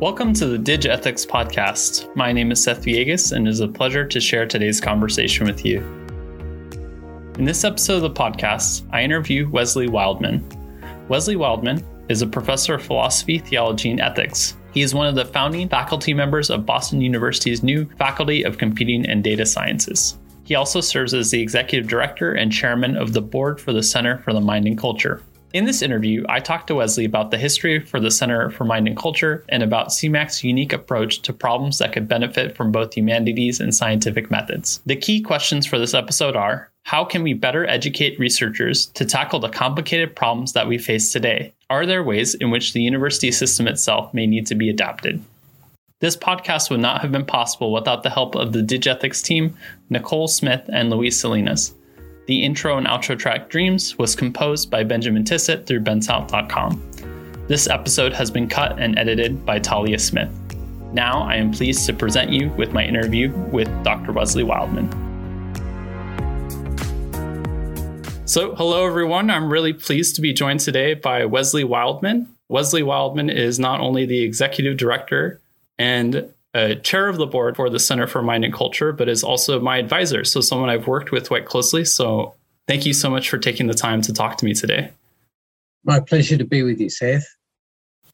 Welcome to the Dig Ethics Podcast. My name is Seth Villegas, and it is a pleasure to share today's conversation with you. In this episode of the podcast, I interview Wesley Wildman. Wesley Wildman is a professor of philosophy, theology, and ethics. He is one of the founding faculty members of Boston University's new Faculty of Computing and Data Sciences. He also serves as the executive director and chairman of the board for the Center for the Mind and Culture. In this interview, I talked to Wesley about the history for the Center for Mind and Culture and about CMAC's unique approach to problems that could benefit from both humanities and scientific methods. The key questions for this episode are how can we better educate researchers to tackle the complicated problems that we face today? Are there ways in which the university system itself may need to be adapted? This podcast would not have been possible without the help of the Digethics team, Nicole Smith and Luis Salinas. The intro and outro track Dreams was composed by Benjamin Tissot through bensound.com. This episode has been cut and edited by Talia Smith. Now I am pleased to present you with my interview with Dr. Wesley Wildman. So, hello everyone. I'm really pleased to be joined today by Wesley Wildman. Wesley Wildman is not only the executive director and a chair of the board for the Center for Mind and Culture, but is also my advisor. So, someone I've worked with quite closely. So, thank you so much for taking the time to talk to me today. My pleasure to be with you, Seth.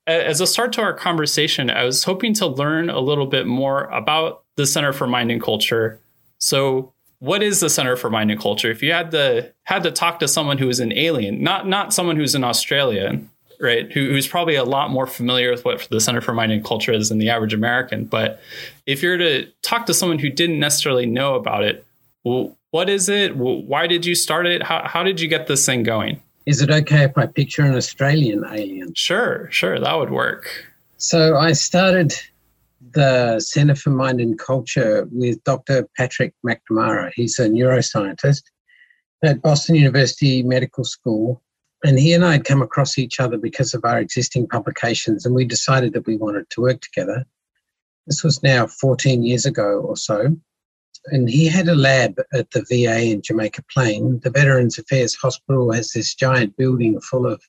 As a start to our conversation, I was hoping to learn a little bit more about the Center for Mind and Culture. So, what is the Center for Mind and Culture? If you had to had to talk to someone who is an alien, not not someone who's an Australian, right? Who, who's probably a lot more familiar with what the Center for Mind and Culture is than the average American. But if you're to talk to someone who didn't necessarily know about it, well, what is it? Why did you start it? How, how did you get this thing going? Is it okay if I picture an Australian alien? Sure, sure, that would work. So I started the Center for Mind and Culture with Dr. Patrick McNamara. He's a neuroscientist at Boston University Medical School and he and I had come across each other because of our existing publications, and we decided that we wanted to work together. This was now 14 years ago or so. And he had a lab at the VA in Jamaica Plain. The Veterans Affairs Hospital has this giant building full of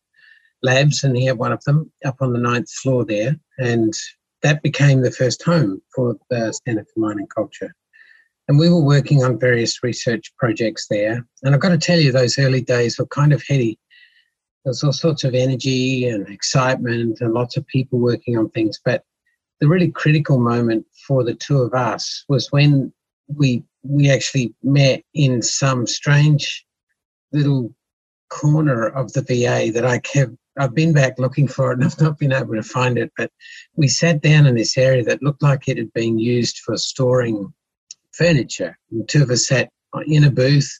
labs, and he had one of them up on the ninth floor there. And that became the first home for the Centre for Mind and Culture. And we were working on various research projects there. And I've got to tell you, those early days were kind of heady there's all sorts of energy and excitement and lots of people working on things. But the really critical moment for the two of us was when we we actually met in some strange little corner of the VA that I kept I've been back looking for it and I've not been able to find it. But we sat down in this area that looked like it had been used for storing furniture. And two of us sat in a booth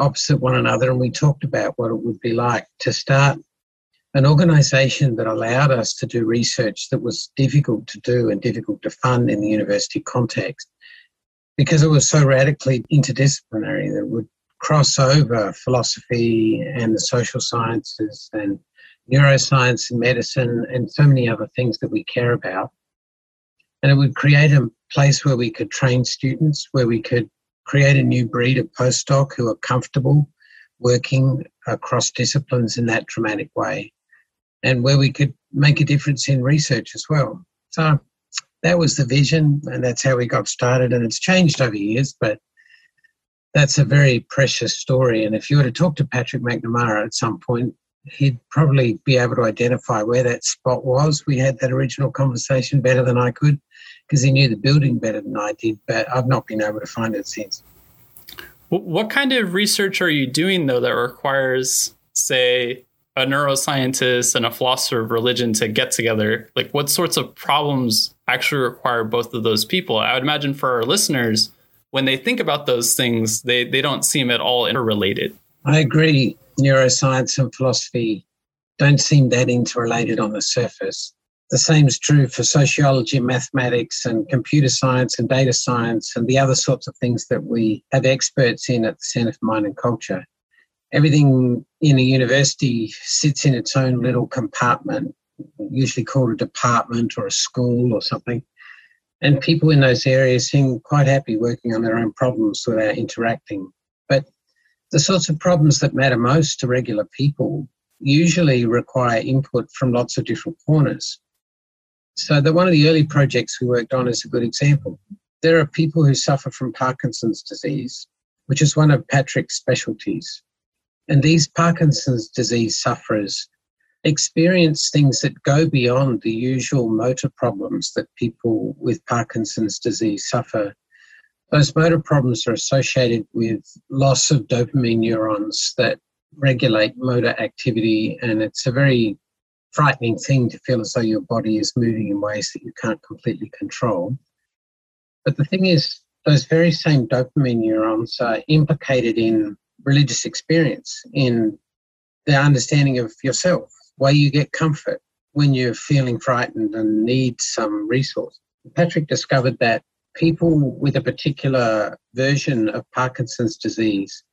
opposite one another and we talked about what it would be like to start an organization that allowed us to do research that was difficult to do and difficult to fund in the university context because it was so radically interdisciplinary that would cross over philosophy and the social sciences and neuroscience and medicine and so many other things that we care about. And it would create a place where we could train students, where we could create a new breed of postdoc who are comfortable working across disciplines in that dramatic way and where we could make a difference in research as well. So that was the vision and that's how we got started and it's changed over years, but that's a very precious story. And if you were to talk to Patrick McNamara at some point, he'd probably be able to identify where that spot was. We had that original conversation better than I could because he knew the building better than I did, but I've not been able to find it since. What kind of research are you doing, though, that requires, say, a neuroscientist and a philosopher of religion to get together? Like, what sorts of problems actually require both of those people? I would imagine for our listeners, when they think about those things, they, they don't seem at all interrelated. I agree. Neuroscience and philosophy don't seem that interrelated on the surface. The same is true for sociology, mathematics, and computer science and data science and the other sorts of things that we have experts in at the Centre for Mind and Culture. Everything in a university sits in its own little compartment, usually called a department or a school or something. And people in those areas seem quite happy working on their own problems without interacting. But the sorts of problems that matter most to regular people usually require input from lots of different corners. So, the, one of the early projects we worked on is a good example. There are people who suffer from Parkinson's disease, which is one of Patrick's specialties. And these Parkinson's disease sufferers experience things that go beyond the usual motor problems that people with Parkinson's disease suffer. Those motor problems are associated with loss of dopamine neurons that regulate motor activity, and it's a very frightening thing to feel as though your body is moving in ways that you can't completely control. But the thing is, those very same dopamine neurons are implicated in religious experience, in the understanding of yourself, where you get comfort when you're feeling frightened and need some resource. Patrick discovered that people with a particular version of Parkinson's disease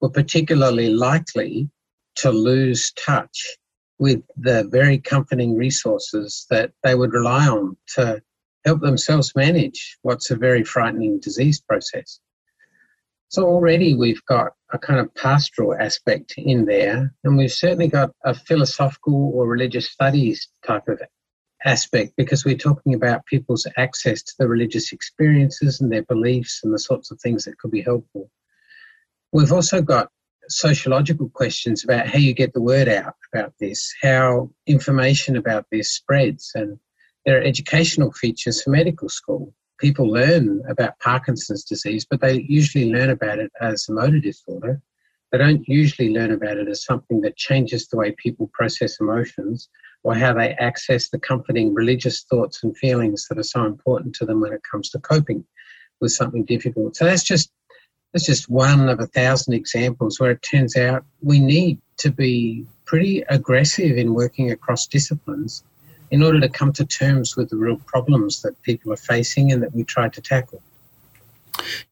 were particularly likely to lose touch with the very comforting resources that they would rely on to help themselves manage what's a very frightening disease process. So already we've got a kind of pastoral aspect in there, and we've certainly got a philosophical or religious studies type of aspect because we're talking about people's access to the religious experiences and their beliefs and the sorts of things that could be helpful. We've also got sociological questions about how you get the word out about this, how information about this spreads, and there are educational features for medical school. People learn about Parkinson's disease, but they usually learn about it as a motor disorder. They don't usually learn about it as something that changes the way people process emotions or how they access the comforting religious thoughts and feelings that are so important to them when it comes to coping with something difficult. So that's just that's just one of a thousand examples where it turns out we need to be pretty aggressive in working across disciplines in order to come to terms with the real problems that people are facing and that we try to tackle.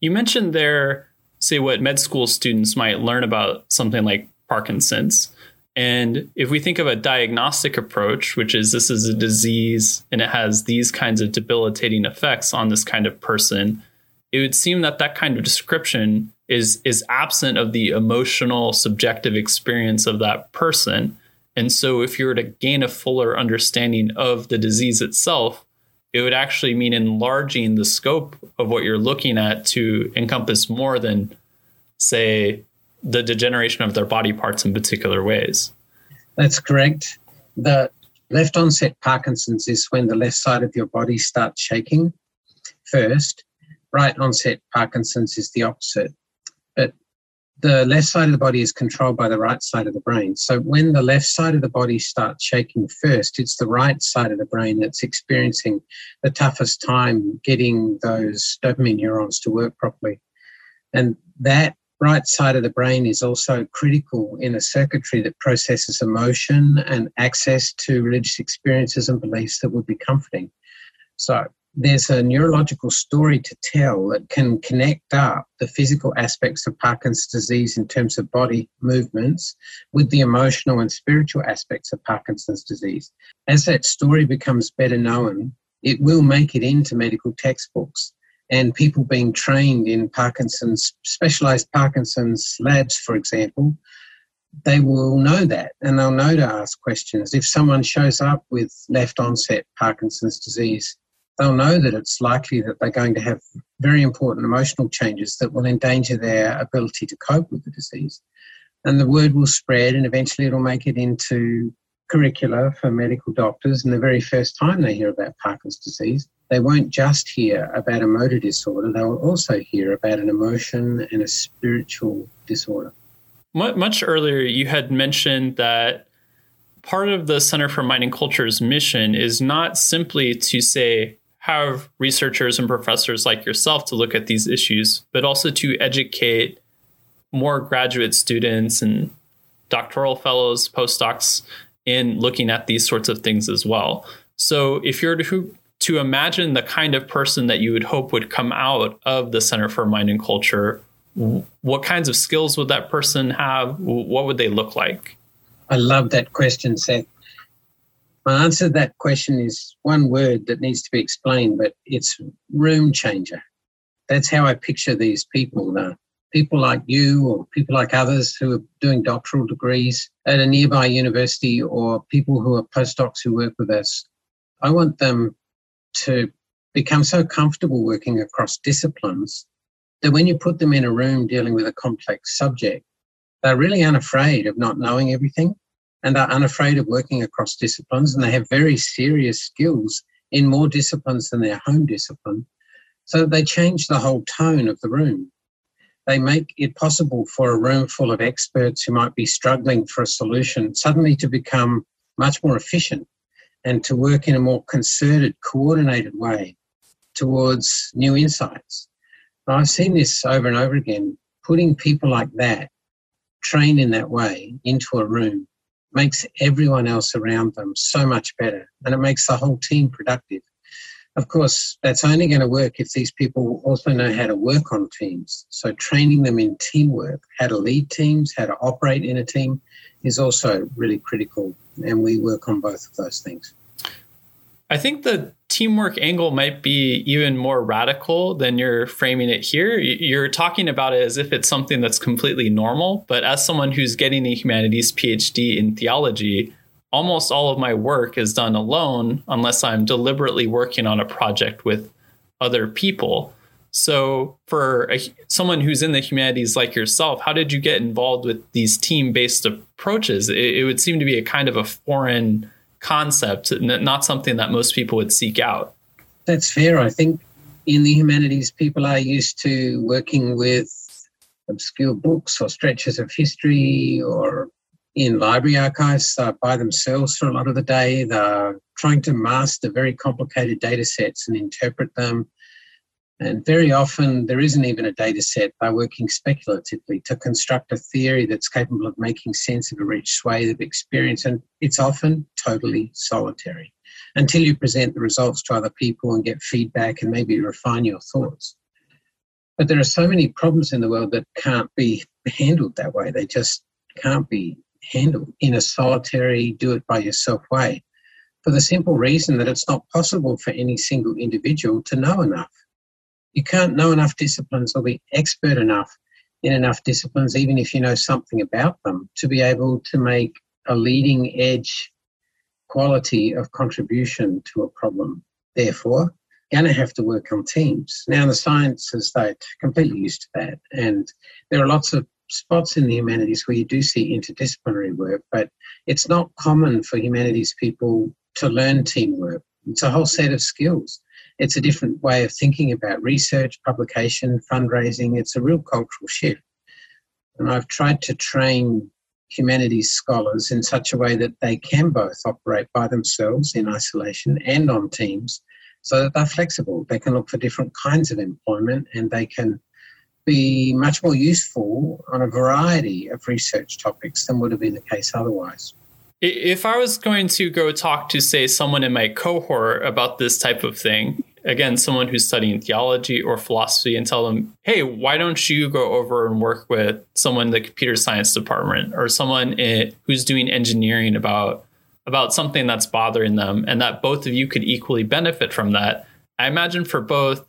You mentioned there, say, what med school students might learn about something like Parkinson's. And if we think of a diagnostic approach, which is this is a disease and it has these kinds of debilitating effects on this kind of person, it would seem that that kind of description is is absent of the emotional subjective experience of that person. And so if you were to gain a fuller understanding of the disease itself it would actually mean enlarging the scope of what you're looking at to encompass more than say the degeneration of their body parts in particular ways. That's correct. The left onset parkinson's is when the left side of your body starts shaking first right onset Parkinson's is the opposite. But the left side of the body is controlled by the right side of the brain. So when the left side of the body starts shaking first, it's the right side of the brain that's experiencing the toughest time getting those dopamine neurons to work properly. And that right side of the brain is also critical in a circuitry that processes emotion and access to religious experiences and beliefs that would be comforting. So there's a neurological story to tell that can connect up the physical aspects of Parkinson's disease in terms of body movements with the emotional and spiritual aspects of Parkinson's disease. As that story becomes better known, it will make it into medical textbooks. And people being trained in Parkinson's, specialized Parkinson's labs, for example, they will know that and they'll know to ask questions. If someone shows up with left onset Parkinson's disease, they'll know that it's likely that they're going to have very important emotional changes that will endanger their ability to cope with the disease. And the word will spread, and eventually it'll make it into curricula for medical doctors. And the very first time they hear about Parkinson's disease, they won't just hear about a motor disorder, they will also hear about an emotion and a spiritual disorder. Much earlier, you had mentioned that part of the Center for Mind and Culture's mission is not simply to say, have researchers and professors like yourself to look at these issues, but also to educate more graduate students and doctoral fellows, postdocs in looking at these sorts of things as well. So if you're to to imagine the kind of person that you would hope would come out of the Center for Mind and Culture, what kinds of skills would that person have? What would they look like? I love that question, Seth. My answer to that question is one word that needs to be explained, but it's room changer. That's how I picture these people. The people like you or people like others who are doing doctoral degrees at a nearby university or people who are postdocs who work with us. I want them to become so comfortable working across disciplines that when you put them in a room dealing with a complex subject, they're really unafraid of not knowing everything and are unafraid of working across disciplines and they have very serious skills in more disciplines than their home discipline. So they change the whole tone of the room. They make it possible for a room full of experts who might be struggling for a solution suddenly to become much more efficient and to work in a more concerted, coordinated way towards new insights. I've seen this over and over again. Putting people like that, trained in that way, into a room makes everyone else around them so much better and it makes the whole team productive. Of course, that's only going to work if these people also know how to work on teams. So, training them in teamwork, how to lead teams, how to operate in a team is also really critical. And we work on both of those things. I think the teamwork angle might be even more radical than you're framing it here. You're talking about it as if it's something that's completely normal, but as someone who's getting a humanities PhD in theology, almost all of my work is done alone unless I'm deliberately working on a project with other people. So, for a, someone who's in the humanities like yourself, how did you get involved with these team based approaches? It, it would seem to be a kind of a foreign concept, not something that most people would seek out. That's fair. I think in the humanities, people are used to working with obscure books or stretches of history or in library archives uh, by themselves for a lot of the day. They're trying to master very complicated data sets and interpret them. And very often, there isn't even a data set. They're working speculatively to construct a theory that's capable of making sense of a rich swathe of experience. And it's often totally solitary until you present the results to other people and get feedback and maybe refine your thoughts. But there are so many problems in the world that can't be handled that way. They just can't be handled in a solitary, do it by yourself way for the simple reason that it's not possible for any single individual to know enough you can't know enough disciplines or be expert enough in enough disciplines, even if you know something about them, to be able to make a leading edge quality of contribution to a problem. Therefore, you're going to have to work on teams. Now, the sciences, they're completely used to that. And there are lots of spots in the humanities where you do see interdisciplinary work, but it's not common for humanities people to learn teamwork. It's a whole set of skills it's a different way of thinking about research, publication, fundraising. It's a real cultural shift. And I've tried to train humanities scholars in such a way that they can both operate by themselves in isolation and on teams so that they're flexible. They can look for different kinds of employment and they can be much more useful on a variety of research topics than would have been the case otherwise. If I was going to go talk to, say, someone in my cohort about this type of thing, again, someone who's studying theology or philosophy, and tell them, hey, why don't you go over and work with someone in the computer science department or someone in, who's doing engineering about about something that's bothering them, and that both of you could equally benefit from that? I imagine for both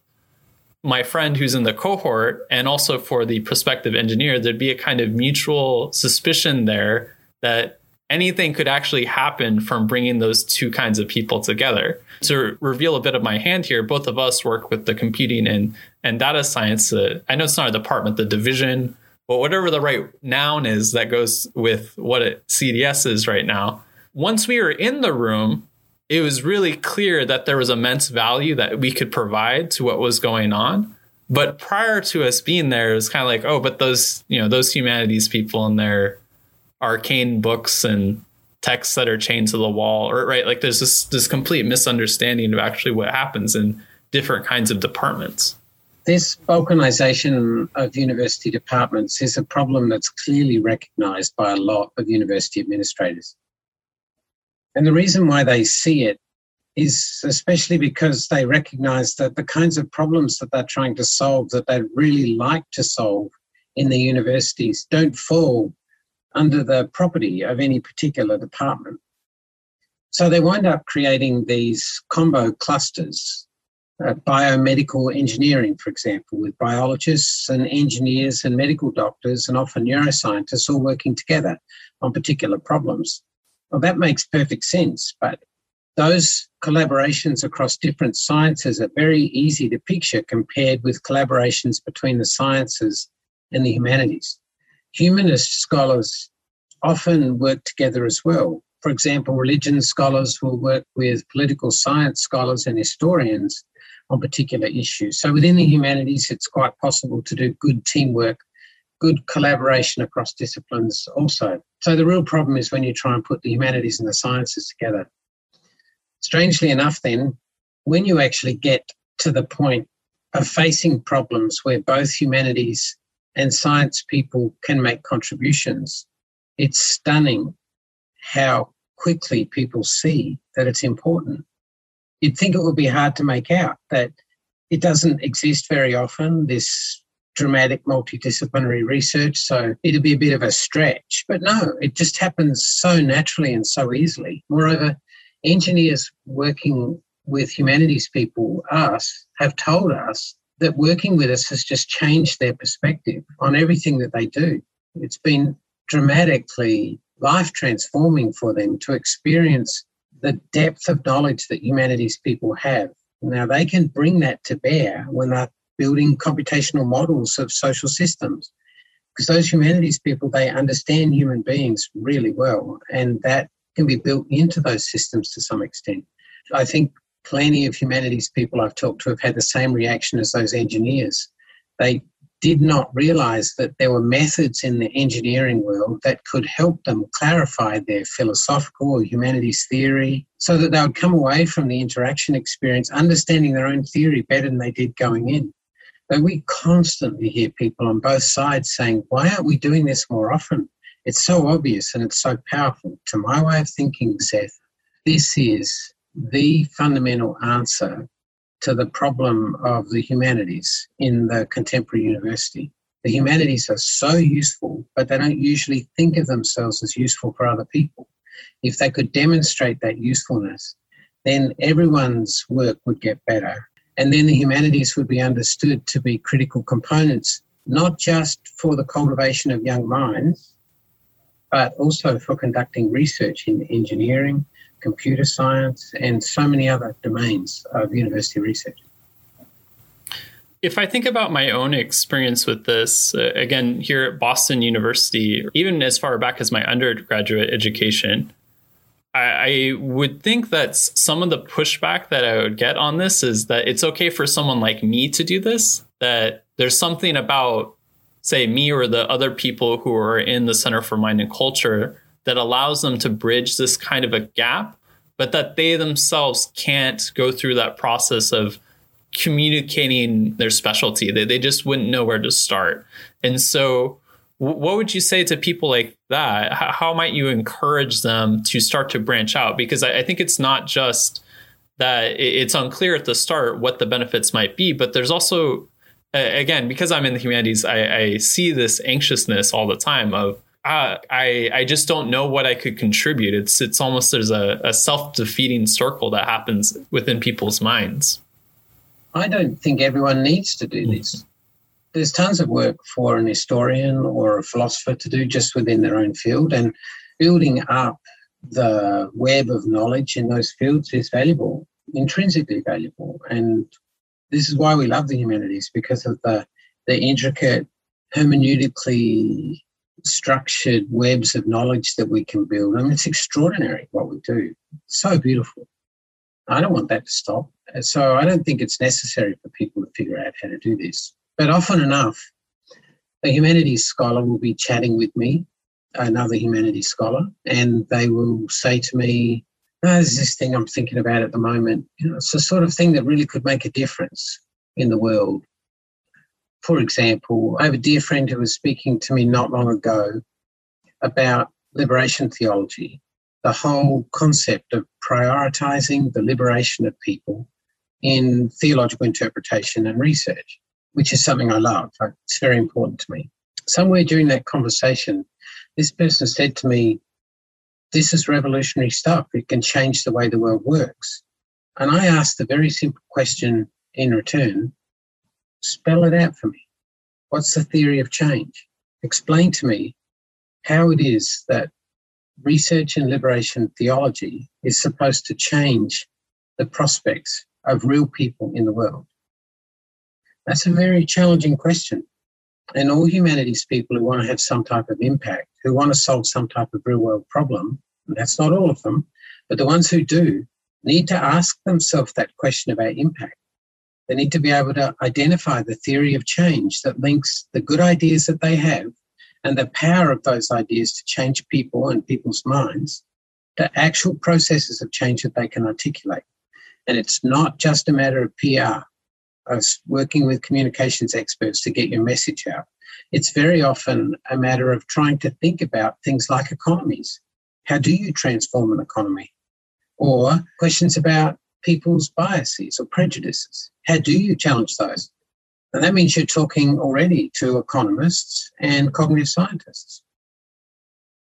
my friend who's in the cohort and also for the prospective engineer, there'd be a kind of mutual suspicion there that anything could actually happen from bringing those two kinds of people together. To reveal a bit of my hand here, both of us work with the computing and, and data science. Uh, I know it's not a department, the division, but whatever the right noun is that goes with what it, CDS is right now. Once we were in the room, it was really clear that there was immense value that we could provide to what was going on. But prior to us being there, it was kind of like, oh, but those, you know, those humanities people and their arcane books and texts that are chained to the wall or right like there's this this complete misunderstanding of actually what happens in different kinds of departments. This balkanization of university departments is a problem that's clearly recognized by a lot of university administrators. And the reason why they see it is especially because they recognize that the kinds of problems that they're trying to solve that they'd really like to solve in the universities don't fall under the property of any particular department. So they wind up creating these combo clusters, uh, biomedical engineering, for example, with biologists and engineers and medical doctors and often neuroscientists all working together on particular problems. Well, that makes perfect sense, but those collaborations across different sciences are very easy to picture compared with collaborations between the sciences and the humanities. Humanist scholars often work together as well. For example, religion scholars will work with political science scholars and historians on particular issues. So within the humanities, it's quite possible to do good teamwork, good collaboration across disciplines also. So the real problem is when you try and put the humanities and the sciences together. Strangely enough, then, when you actually get to the point of facing problems where both humanities and science people can make contributions, it's stunning how quickly people see that it's important. You'd think it would be hard to make out that it doesn't exist very often, this dramatic multidisciplinary research. So it'd be a bit of a stretch. But no, it just happens so naturally and so easily. Moreover, engineers working with humanities people, us, have told us that working with us has just changed their perspective on everything that they do. It's been dramatically life transforming for them to experience the depth of knowledge that humanities people have. Now, they can bring that to bear when they're building computational models of social systems because those humanities people, they understand human beings really well, and that can be built into those systems to some extent. I think plenty of humanities people I've talked to have had the same reaction as those engineers. They did not realize that there were methods in the engineering world that could help them clarify their philosophical or humanities theory so that they would come away from the interaction experience understanding their own theory better than they did going in. But we constantly hear people on both sides saying, Why aren't we doing this more often? It's so obvious and it's so powerful. To my way of thinking, Seth, this is the fundamental answer to the problem of the humanities in the contemporary university. The humanities are so useful, but they don't usually think of themselves as useful for other people. If they could demonstrate that usefulness, then everyone's work would get better. And then the humanities would be understood to be critical components, not just for the cultivation of young minds, but also for conducting research in engineering, computer science, and so many other domains of university research. If I think about my own experience with this, uh, again, here at Boston University, even as far back as my undergraduate education, I, I would think that some of the pushback that I would get on this is that it's okay for someone like me to do this, that there's something about, say, me or the other people who are in the Center for Mind and Culture that allows them to bridge this kind of a gap, but that they themselves can't go through that process of communicating their specialty. They, they just wouldn't know where to start. And so, what would you say to people like that? How, might you encourage them to start to branch out? Because I, I think it's not just that it's unclear at the start what the benefits might be, but there's also, again, because I'm in the humanities, I, I see this anxiousness all the time of, uh, I I just don't know what I could contribute. It's it's almost there's a, a self defeating circle that happens within people's minds. I don't think everyone needs to do this. There's tons of work for an historian or a philosopher to do just within their own field, and building up the web of knowledge in those fields is valuable, intrinsically valuable, and this is why we love the humanities because of the the intricate hermeneutically structured webs of knowledge that we can build. I mean, it's extraordinary what we do. It's so beautiful. I don't want that to stop. So I don't think it's necessary for people to figure out how to do this. But often enough, a humanities scholar will be chatting with me, another humanities scholar, and they will say to me, oh, there's this thing I'm thinking about at the moment. You know, it's the sort of thing that really could make a difference in the world. For example, I have a dear friend who was speaking to me not long ago about liberation theology, the whole concept of prioritizing the liberation of people in theological interpretation and research, which is something I love. It's very important to me. Somewhere during that conversation, this person said to me, This is revolutionary stuff. It can change the way the world works. And I asked the very simple question in return Spell it out for me. What's the theory of change? Explain to me how it is that research in liberation theology is supposed to change the prospects of real people in the world? That's a very challenging question. And all humanities people who want to have some type of impact, who want to solve some type of real world problem, that's not all of them, but the ones who do need to ask themselves that question about impact. They need to be able to identify the theory of change that links the good ideas that they have and the power of those ideas to change people and people's minds to actual processes of change that they can articulate. And it's not just a matter of PR, of working with communications experts to get your message out. It's very often a matter of trying to think about things like economies. How do you transform an economy? Or questions about people's biases or prejudices. How do you challenge those? And that means you're talking already to economists and cognitive scientists.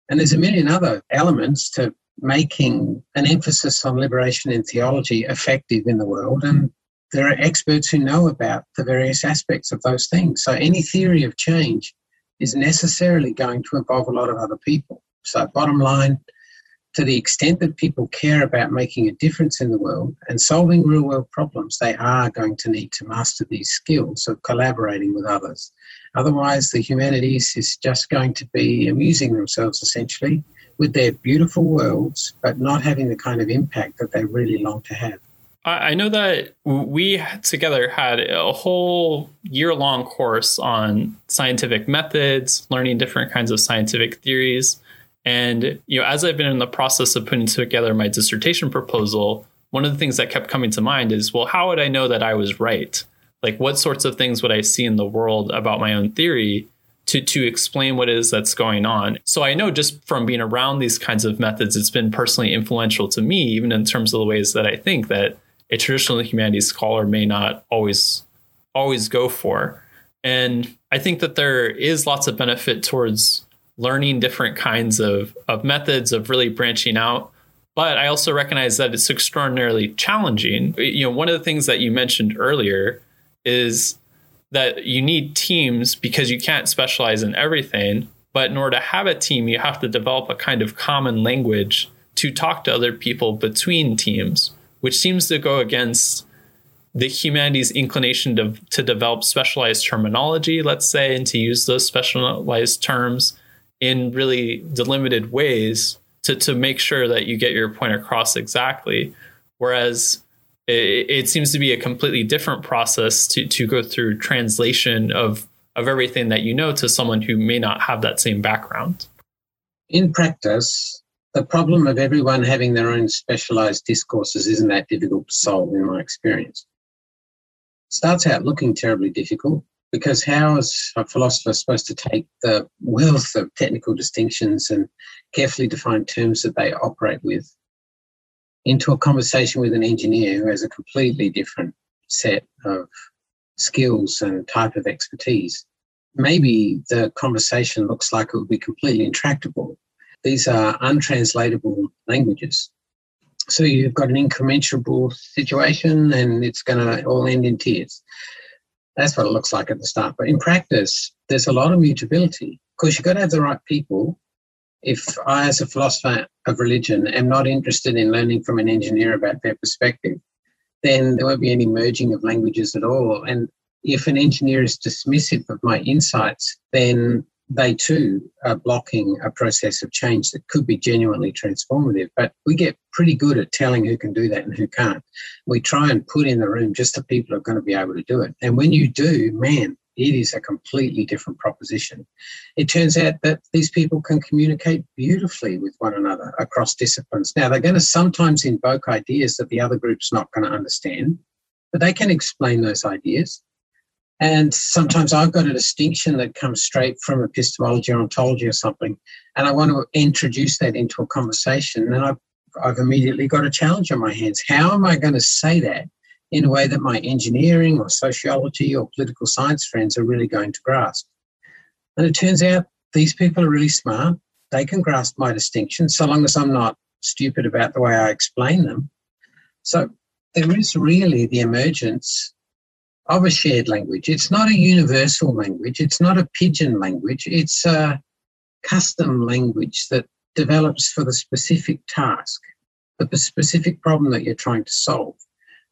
And there's a million other elements to making an emphasis on liberation in theology effective in the world. And there are experts who know about the various aspects of those things. So any theory of change is necessarily going to involve a lot of other people. So, bottom line, to the extent that people care about making a difference in the world and solving real world problems, they are going to need to master these skills of collaborating with others. Otherwise, the humanities is just going to be amusing themselves essentially with their beautiful worlds, but not having the kind of impact that they really long to have. I know that we together had a whole year long course on scientific methods, learning different kinds of scientific theories. And you know, as I've been in the process of putting together my dissertation proposal, one of the things that kept coming to mind is, well, how would I know that I was right? Like, what sorts of things would I see in the world about my own theory to to explain what is that's going on? So I know just from being around these kinds of methods, it's been personally influential to me, even in terms of the ways that I think that a traditional humanities scholar may not always always go for. And I think that there is lots of benefit towards learning different kinds of, of methods of really branching out. But I also recognize that it's extraordinarily challenging. You know, one of the things that you mentioned earlier is that you need teams because you can't specialize in everything. But in order to have a team, you have to develop a kind of common language to talk to other people between teams, which seems to go against the humanities' inclination to, to develop specialized terminology, let's say, and to use those specialized terms in really delimited ways to, to make sure that you get your point across exactly. Whereas it, it seems to be a completely different process to, to go through translation of, of everything that you know to someone who may not have that same background. In practice, the problem of everyone having their own specialized discourses isn't that difficult to solve in my experience. Starts out looking terribly difficult, because how is a philosopher supposed to take the wealth of technical distinctions and carefully defined terms that they operate with into a conversation with an engineer who has a completely different set of skills and type of expertise? Maybe the conversation looks like it would be completely intractable. These are untranslatable languages. So you've got an incommensurable situation and it's going to all end in tears. That's what it looks like at the start. But in practice, there's a lot of mutability. because you've got to have the right people. If I, as a philosopher of religion, am not interested in learning from an engineer about their perspective, then there won't be any merging of languages at all. And if an engineer is dismissive of my insights, then they too are blocking a process of change that could be genuinely transformative. But we get pretty good at telling who can do that and who can't. We try and put in the room just the people who are going to be able to do it. And when you do, man, it is a completely different proposition. It turns out that these people can communicate beautifully with one another across disciplines. Now, they're going to sometimes invoke ideas that the other group's not going to understand, but they can explain those ideas. And sometimes I've got a distinction that comes straight from epistemology or ontology or something, and I want to introduce that into a conversation. And I've, I've immediately got a challenge on my hands. How am I going to say that in a way that my engineering or sociology or political science friends are really going to grasp? And it turns out these people are really smart. They can grasp my distinctions so long as I'm not stupid about the way I explain them. So there is really the emergence of a shared language. It's not a universal language, it's not a pidgin language, it's a custom language that develops for the specific task, for the specific problem that you're trying to solve.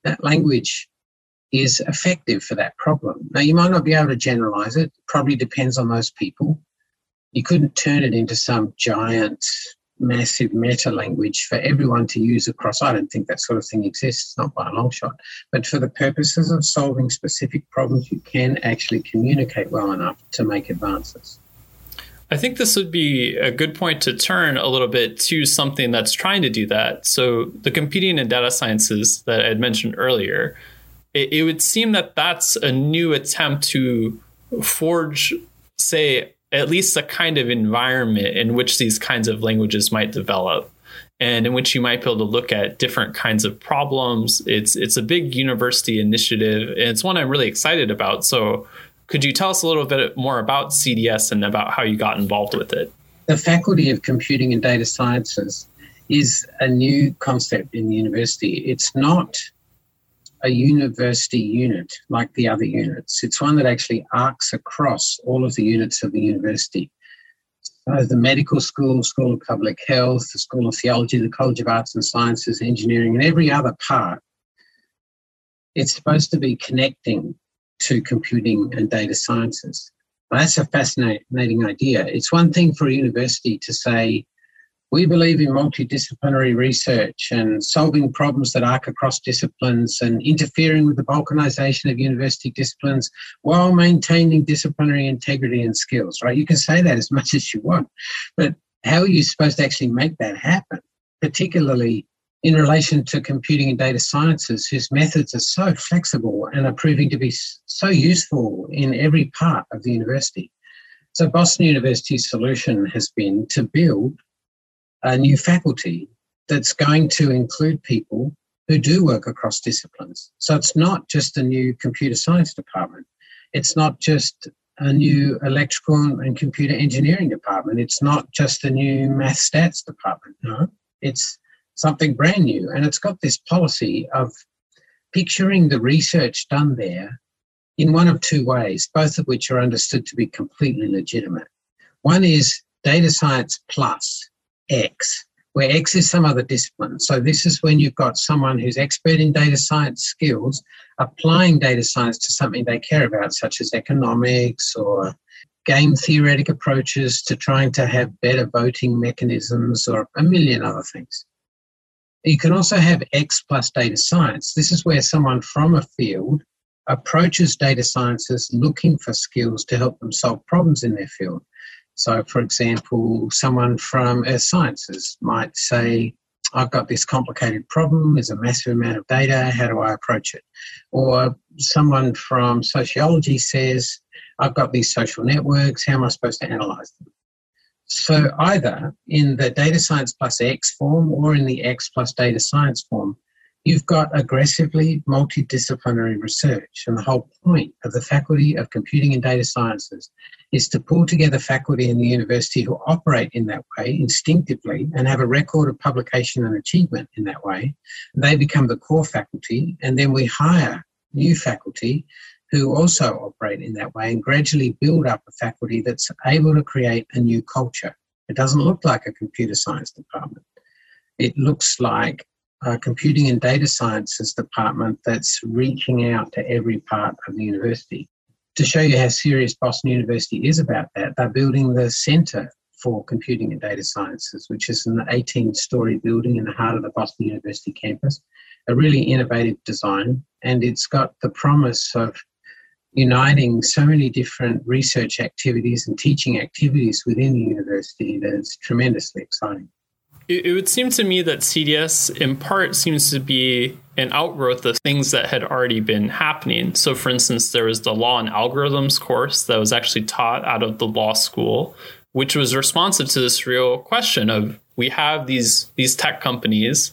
That language is effective for that problem. Now, you might not be able to generalize it, it probably depends on those people. You couldn't turn it into some giant, massive meta language for everyone to use across. I don't think that sort of thing exists, not by a long shot. But for the purposes of solving specific problems, you can actually communicate well enough to make advances. I think this would be a good point to turn a little bit to something that's trying to do that. So, the computing and data sciences that I had mentioned earlier, it, it would seem that that's a new attempt to forge, say, at least a kind of environment in which these kinds of languages might develop and in which you might be able to look at different kinds of problems. It's it's a big university initiative and it's one I'm really excited about. So could you tell us a little bit more about CDS and about how you got involved with it? The Faculty of Computing and Data Sciences is a new concept in the university. It's not a university unit like the other units. It's one that actually arcs across all of the units of the university. So the medical school, School of Public Health, the School of Theology, the College of Arts and Sciences, Engineering, and every other part. It's supposed to be connecting to computing and data sciences. That's a fascinating idea. It's one thing for a university to say, we believe in multidisciplinary research and solving problems that arc across disciplines and interfering with the balkanization of university disciplines while maintaining disciplinary integrity and skills, right? You can say that as much as you want, but how are you supposed to actually make that happen, particularly in relation to computing and data sciences, whose methods are so flexible and are proving to be so useful in every part of the university? So, Boston University's solution has been to build a new faculty that's going to include people who do work across disciplines. So it's not just a new computer science department. It's not just a new electrical and computer engineering department. It's not just a new math stats department. No, it's something brand new. And it's got this policy of picturing the research done there in one of two ways, both of which are understood to be completely legitimate. One is data science plus, X, where X is some other discipline. So this is when you've got someone who's expert in data science skills applying data science to something they care about, such as economics or game theoretic approaches to trying to have better voting mechanisms or a million other things. You can also have X plus data science. This is where someone from a field approaches data sciences looking for skills to help them solve problems in their field. So, for example, someone from Earth Sciences might say, I've got this complicated problem, there's a massive amount of data, how do I approach it? Or someone from sociology says, I've got these social networks, how am I supposed to analyze them? So, either in the data science plus X form or in the X plus data science form, You've got aggressively multidisciplinary research, and the whole point of the Faculty of Computing and Data Sciences is to pull together faculty in the university who operate in that way instinctively and have a record of publication and achievement in that way. They become the core faculty, and then we hire new faculty who also operate in that way and gradually build up a faculty that's able to create a new culture. It doesn't look like a computer science department. It looks like uh, computing and data sciences department that's reaching out to every part of the university. To show you how serious Boston University is about that, they're building the Centre for Computing and Data Sciences, which is an 18 story building in the heart of the Boston University campus. A really innovative design, and it's got the promise of uniting so many different research activities and teaching activities within the university that it's tremendously exciting it, it would seem to me that CDS in part seems to be an outgrowth of things that had already been happening. So, for instance, there was the law and algorithms course that was actually taught out of the law school, which was responsive to this real question of we have these these tech companies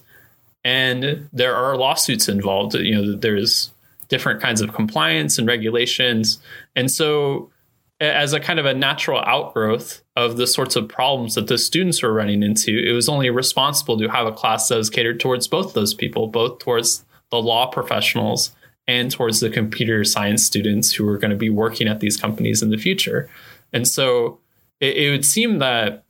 and there are lawsuits involved. You know, there's different kinds of compliance and regulations. And so as a kind of a natural outgrowth of the sorts of problems that the students were running into, it was only responsible to have a class that was catered towards both those people, both towards the law professionals and towards the computer science students who were going to be working at these companies in the future. And so it, it would seem that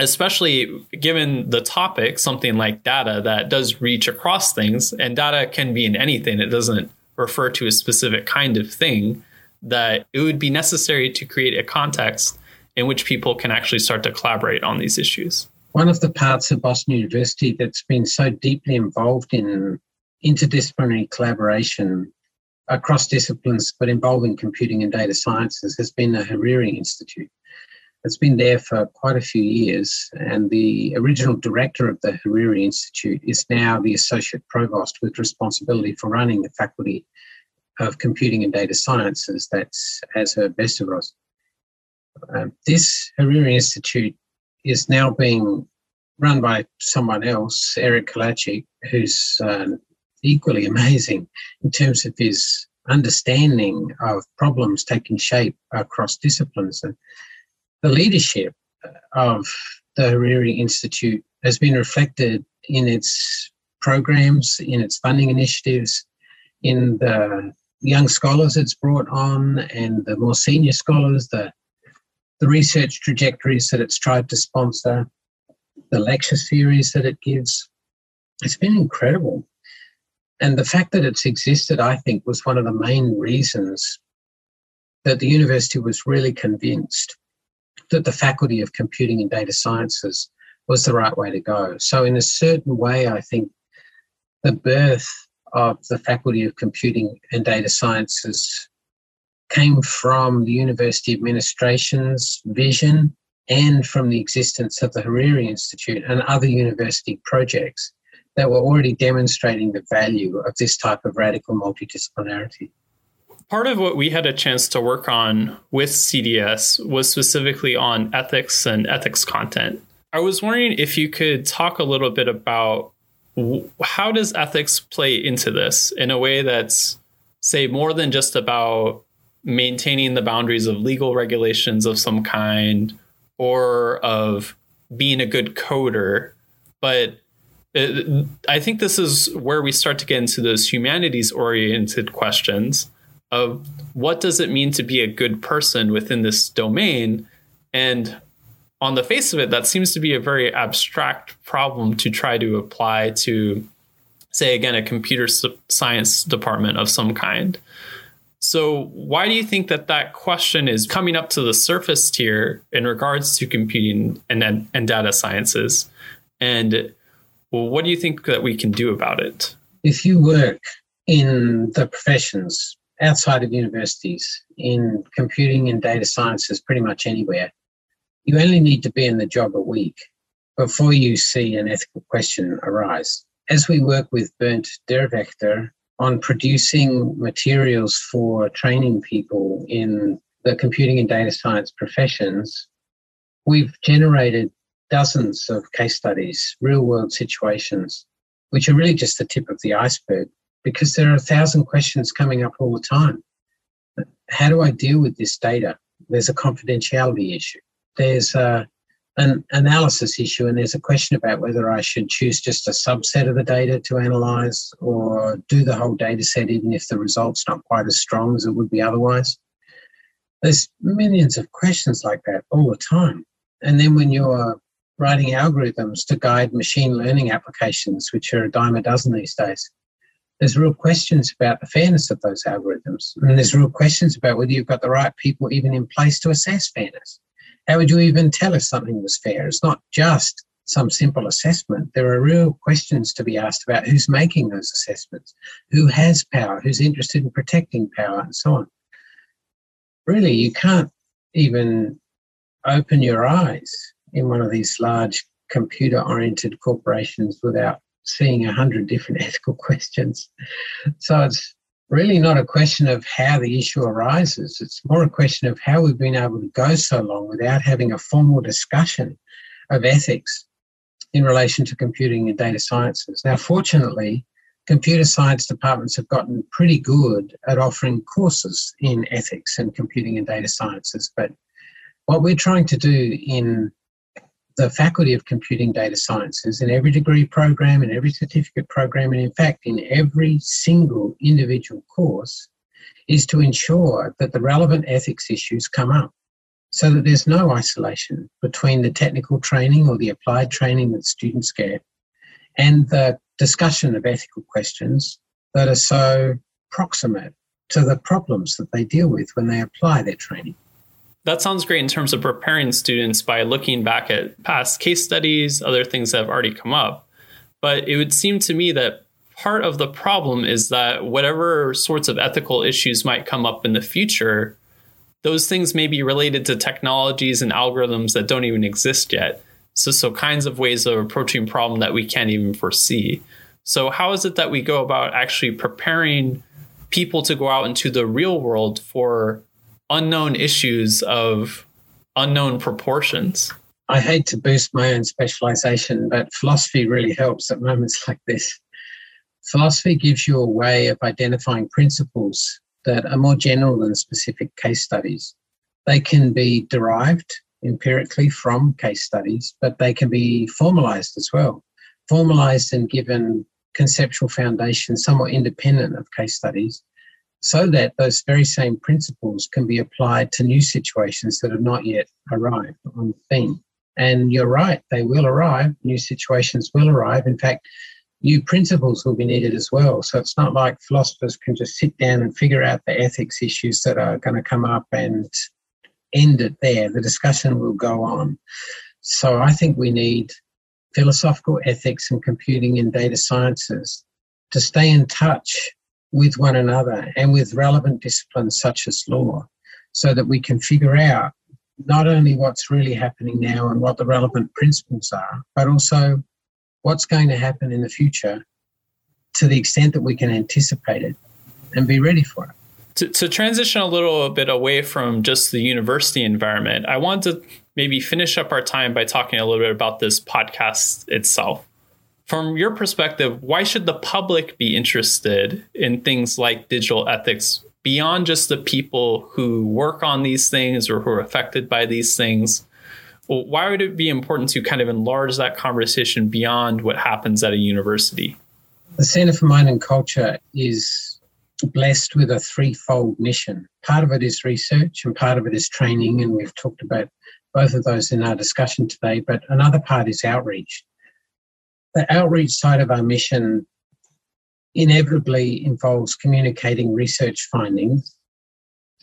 especially given the topic, something like data that does reach across things, and data can be in anything, it doesn't refer to a specific kind of thing, that it would be necessary to create a context in which people can actually start to collaborate on these issues. One of the parts of Boston University that's been so deeply involved in interdisciplinary collaboration across disciplines, but involving computing and data sciences, has been the Hariri Institute. It's been there for quite a few years, and the original director of the Hariri Institute is now the associate provost with responsibility for running the faculty of computing and data sciences. That's Azer Bestavros. Uh, this Hariri Institute is now being run by someone else, Eric Kolaczyk, who's uh, equally amazing in terms of his understanding of problems taking shape across disciplines. And the leadership of the Hariri Institute has been reflected in its programs, in its funding initiatives, in the young scholars it's brought on, and the more senior scholars, the the research trajectories that it's tried to sponsor, the lecture series that it gives. It's been incredible. And the fact that it's existed, I think, was one of the main reasons that the university was really convinced that the Faculty of Computing and Data Sciences was the right way to go. So, in a certain way, I think the birth of the Faculty of Computing and Data Sciences came from the university administration's vision and from the existence of the Hariri Institute and other university projects that were already demonstrating the value of this type of radical multidisciplinarity part of what we had a chance to work on with CDS was specifically on ethics and ethics content. I was wondering if you could talk a little bit about how does ethics play into this in a way that's say more than just about maintaining the boundaries of legal regulations of some kind or of being a good coder? But it, I think this is where we start to get into those humanities oriented questions of what does it mean to be a good person within this domain? And on the face of it that seems to be a very abstract problem to try to apply to say again a computer science department of some kind so why do you think that that question is coming up to the surface here in regards to computing and, and data sciences and what do you think that we can do about it if you work in the professions outside of universities in computing and data sciences pretty much anywhere. You only need to be in the job a week before you see an ethical question arise. As we work with Bernd Derwaechter on producing materials for training people in the computing and data science professions, we've generated dozens of case studies, real world situations, which are really just the tip of the iceberg because there are a thousand questions coming up all the time. How do I deal with this data? There's a confidentiality issue. There's a, an analysis issue, and there's a question about whether I should choose just a subset of the data to analyze or do the whole data set, even if the result's not quite as strong as it would be otherwise. There's millions of questions like that all the time. And then when you're writing algorithms to guide machine learning applications, which are a dime a dozen these days, there's real questions about the fairness of those algorithms. And there's real questions about whether you've got the right people even in place to assess fairness. How would you even tell if something was fair? It's not just some simple assessment. There are real questions to be asked about who's making those assessments, who has power, who's interested in protecting power, and so on. Really, you can't even open your eyes in one of these large computer oriented corporations without seeing a hundred different ethical questions. So it's really not a question of how the issue arises. It's more a question of how we've been able to go so long without having a formal discussion of ethics in relation to computing and data sciences. Now, fortunately, computer science departments have gotten pretty good at offering courses in ethics and computing and data sciences. But what we're trying to do in the Faculty of Computing Data Sciences in every degree program, in every certificate program, and in fact in every single individual course is to ensure that the relevant ethics issues come up. so that there's no isolation between the technical training or the applied training that students get and the discussion of ethical questions that are so proximate to the problems that they deal with when they apply their training. That sounds great in terms of preparing students by looking back at past case studies, other things that have already come up. But it would seem to me that part of the problem is that whatever sorts of ethical issues might come up in the future, those things may be related to technologies and algorithms that don't even exist yet. So, so kinds of ways of approaching problem that we can't even foresee. So, how is it that we go about actually preparing people to go out into the real world for unknown issues of unknown proportions? I hate to boost my own specialization, but philosophy really helps at moments like this. Philosophy gives you a way of identifying principles that are more general than specific case studies. They can be derived empirically from case studies, but they can be formalized as well. Formalized and given conceptual foundation somewhat independent of case studies so that those very same principles can be applied to new situations that have not yet arrived on the theme. And you're right, they will arrive, new situations will arrive. In fact, new principles will be needed as well. So it's not like philosophers can just sit down and figure out the ethics issues that are going to come up and end it there. The discussion will go on. So I think we need philosophical ethics and computing and data sciences to stay in touch with one another and with relevant disciplines such as law so that we can figure out not only what's really happening now and what the relevant principles are, but also what's going to happen in the future to the extent that we can anticipate it and be ready for it. To, to transition a little bit away from just the university environment, I want to maybe finish up our time by talking a little bit about this podcast itself. From your perspective, why should the public be interested in things like digital ethics beyond just the people who work on these things or who are affected by these things? Well, why would it be important to kind of enlarge that conversation beyond what happens at a university? The Center for Mind and Culture is blessed with a threefold mission. Part of it is research and part of it is training, and we've talked about both of those in our discussion today, but another part is outreach. The outreach side of our mission inevitably involves communicating research findings,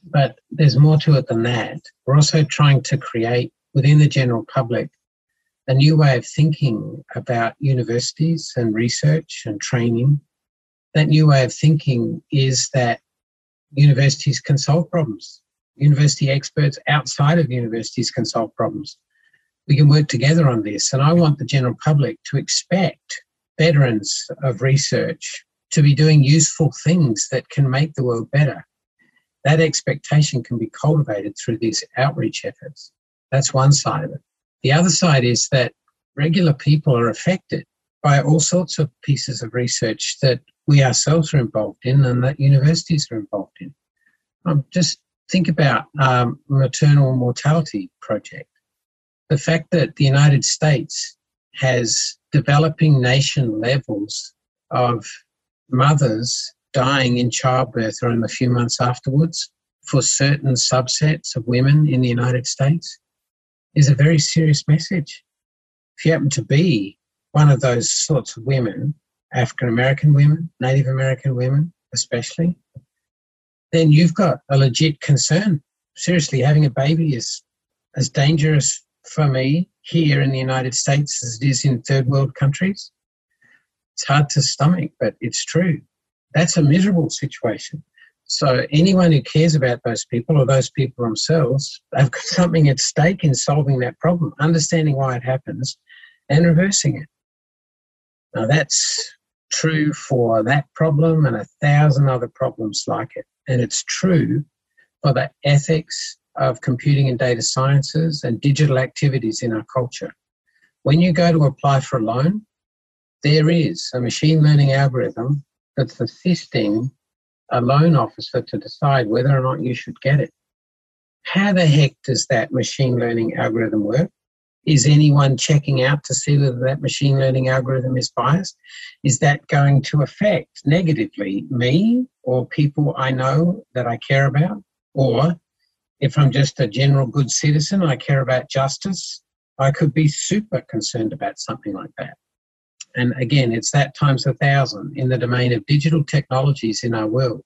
but there's more to it than that. We're also trying to create within the general public a new way of thinking about universities and research and training. That new way of thinking is that universities can solve problems university experts outside of universities can solve problems. We can work together on this. And I want the general public to expect veterans of research to be doing useful things that can make the world better. That expectation can be cultivated through these outreach efforts. That's one side of it. The other side is that regular people are affected by all sorts of pieces of research that we ourselves are involved in and that universities are involved in. I'm just think about um, maternal mortality project. The fact that the United States has developing nation levels of mothers dying in childbirth or in a few months afterwards for certain subsets of women in the United States is a very serious message. If you happen to be one of those sorts of women, African American women, Native American women especially, then you've got a legit concern. Seriously, having a baby is as dangerous for me here in the United States as it is in third world countries. It's hard to stomach, but it's true. That's a miserable situation. So anyone who cares about those people or those people themselves, they've got something at stake in solving that problem, understanding why it happens and reversing it. Now that's true for that problem and a thousand other problems like it. And it's true for the ethics of computing and data sciences and digital activities in our culture. When you go to apply for a loan, there is a machine learning algorithm that's assisting a loan officer to decide whether or not you should get it. How the heck does that machine learning algorithm work? Is anyone checking out to see whether that machine learning algorithm is biased? Is that going to affect negatively me or people I know that I care about? Or If I'm just a general good citizen, I care about justice, I could be super concerned about something like that. And again, it's that times a thousand in the domain of digital technologies in our world.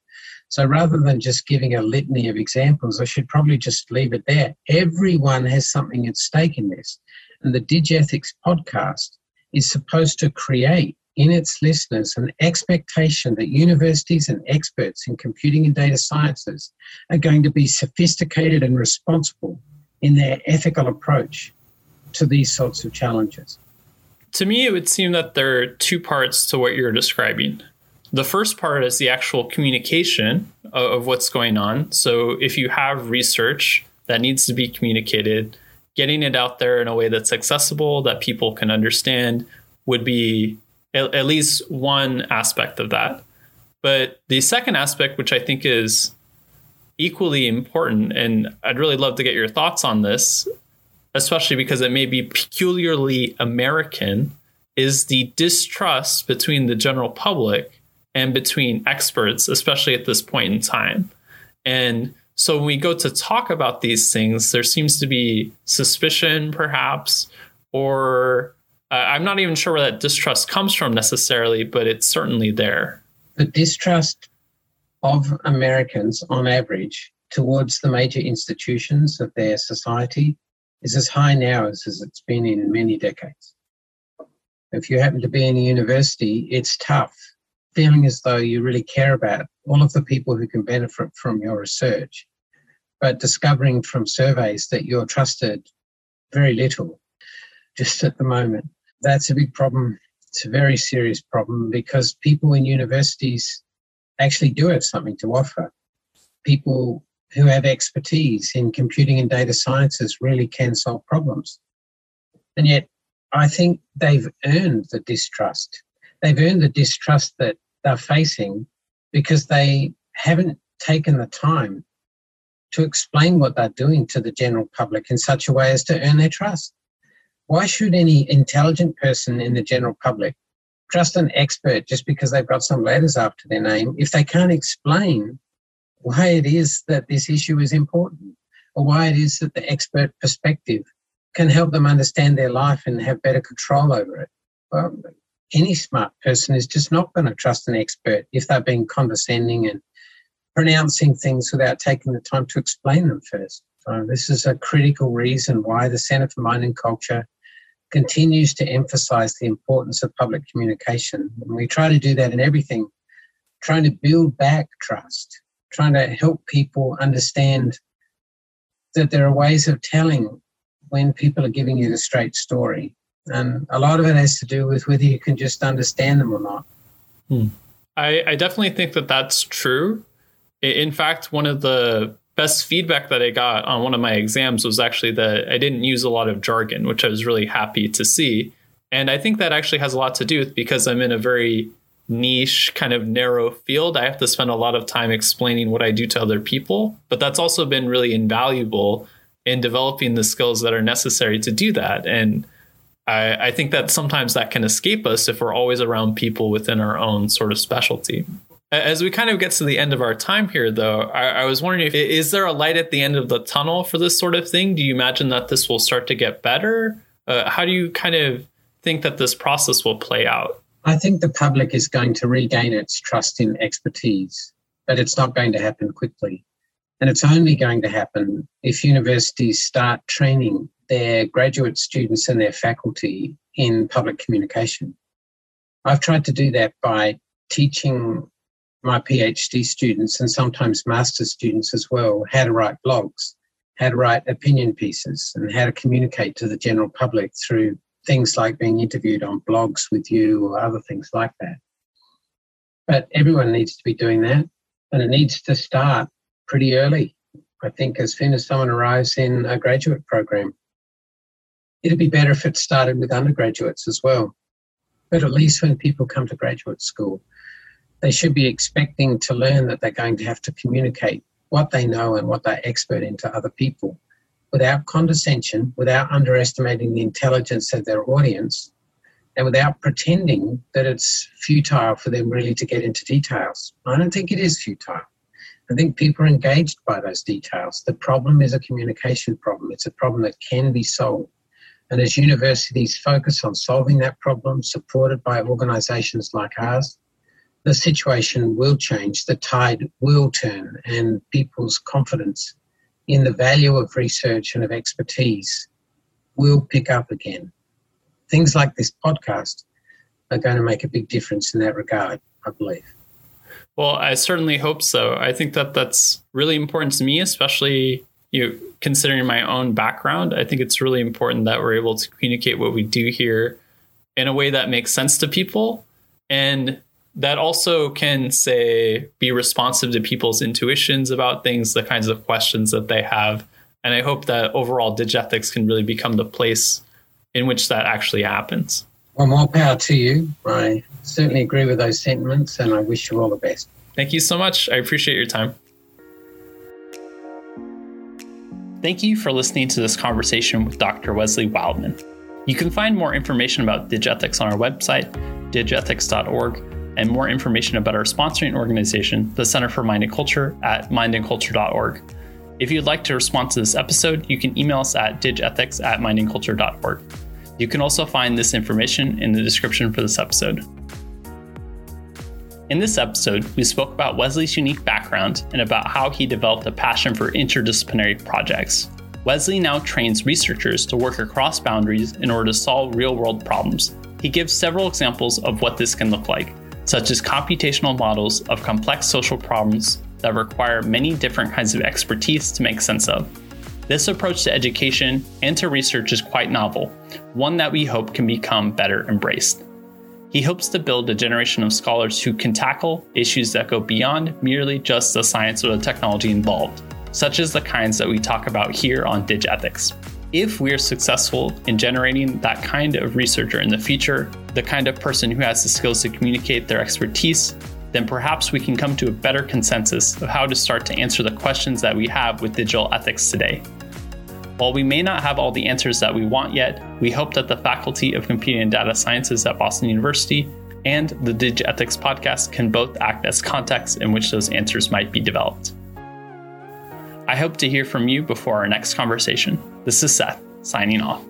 So rather than just giving a litany of examples, I should probably just leave it there. Everyone has something at stake in this. And the Digethics podcast is supposed to create in its listeners an expectation that universities and experts in computing and data sciences are going to be sophisticated and responsible in their ethical approach to these sorts of challenges. To me, it would seem that there are two parts to what you're describing. The first part is the actual communication of, what's going on. So, if you have research that needs to be communicated, getting it out there in a way that's accessible, that people can understand, would be at, at least one aspect of that. But the second aspect, which I think is equally important, and I'd really love to get your thoughts on this, especially because it may be peculiarly American, is the distrust between the general public and between experts, especially at this point in time. And so when we go to talk about these things, there seems to be suspicion, perhaps, or uh, I'm not even sure where that distrust comes from necessarily, but it's certainly there. The distrust of Americans on average towards the major institutions of their society is as high now as, as it's been in many decades. If you happen to be in a university, it's tough, feeling as though you really care about all of the people who can benefit from your research, but discovering from surveys that you're trusted very little just at the moment. That's a big problem. It's a very serious problem because people in universities actually do have something to offer. People who have expertise in computing and data sciences really can solve problems. And yet, I think they've earned the distrust. They've earned the distrust that they're facing because they haven't taken the time to explain what they're doing to the general public in such a way as to earn their trust. Why should any intelligent person in the general public trust an expert just because they've got some letters after their name if they can't explain why it is that this issue is important or why it is that the expert perspective can help them understand their life and have better control over it. Well, any smart person is just not going to trust an expert if they're being condescending and pronouncing things without taking the time to explain them first. So this is a critical reason why the Centre for Mind and Culture continues to emphasize the importance of public communication. And we try to do that in everything, trying to build back trust trying to help people understand that there are ways of telling when people are giving you the straight story. And a lot of it has to do with whether you can just understand them or not. Hmm. I, I definitely think that that's true. In fact, one of the best feedback that I got on one of my exams was actually that I didn't use a lot of jargon, which I was really happy to see. And I think that actually has a lot to do with because I'm in a very niche, kind of narrow field, I have to spend a lot of time explaining what I do to other people. But that's also been really invaluable in developing the skills that are necessary to do that. And I, I think that sometimes that can escape us if we're always around people within our own sort of specialty. As we kind of get to the end of our time here, though, I, I, was wondering if is there a light at the end of the tunnel for this sort of thing? Do you imagine that this will start to get better? Uh, how do you kind of think that this process will play out? I think the public is going to regain its trust in expertise, but it's not going to happen quickly. And it's only going to happen if universities start training their graduate students and their faculty in public communication. I've tried to do that by teaching my PhD students and sometimes master's students as well how to write blogs, how to write opinion pieces, and how to communicate to the general public through things like being interviewed on blogs with you or other things like that. But everyone needs to be doing that, and it needs to start pretty early. I think as soon as someone arrives in a graduate program, it'd be better if it started with undergraduates as well. But at least when people come to graduate school, they should be expecting to learn that they're going to have to communicate what they know and what they're expert in to other people without condescension, without underestimating the intelligence of their audience, and without pretending that it's futile for them really to get into details. I don't think it is futile. I think people are engaged by those details. The problem is a communication problem. It's a problem that can be solved. And as universities focus on solving that problem, supported by organisations like ours, the situation will change, the tide will turn, and people's confidence in the value of research and of expertise will pick up again. Things like this podcast are going to make a big difference in that regard, I believe. Well, I certainly hope so. I think that that's really important to me, especially you know, considering my own background. I think it's really important that we're able to communicate what we do here in a way that makes sense to people and that also can say be responsive to people's intuitions about things, the kinds of questions that they have. And I hope that overall Digethics can really become the place in which that actually happens. Well, more power to you. I certainly agree with those sentiments and I wish you all the best. Thank you so much. I appreciate your time. Thank you for listening to this conversation with Dr. Wesley Wildman. You can find more information about Digethics on our website, digethics.org, and more information about our sponsoring organization, the Center for Mind and Culture, at mindandculture.org. If you'd like to respond to this episode, you can email us at digethics at mindandculture.org. You can also find this information in the description for this episode. In this episode, we spoke about Wesley's unique background and about how he developed a passion for interdisciplinary projects. Wesley now trains researchers to work across boundaries in order to solve real world problems. He gives several examples of what this can look like, such as computational models of complex social problems that require many different kinds of expertise to make sense of. This approach to education and to research is quite novel, one that we hope can become better embraced. He hopes to build a generation of scholars who can tackle issues that go beyond merely just the science or the technology involved, such as the kinds that we talk about here on Digethics. If we're successful in generating that kind of researcher in the future, the kind of person who has the skills to communicate their expertise, then perhaps we can come to a better consensus of how to start to answer the questions that we have with digital ethics today. While we may not have all the answers that we want yet, we hope that the Faculty of Computing and Data Sciences at Boston University and the Digethics podcast can both act as contexts in which those answers might be developed. I hope to hear from you before our next conversation. This is Seth, signing off.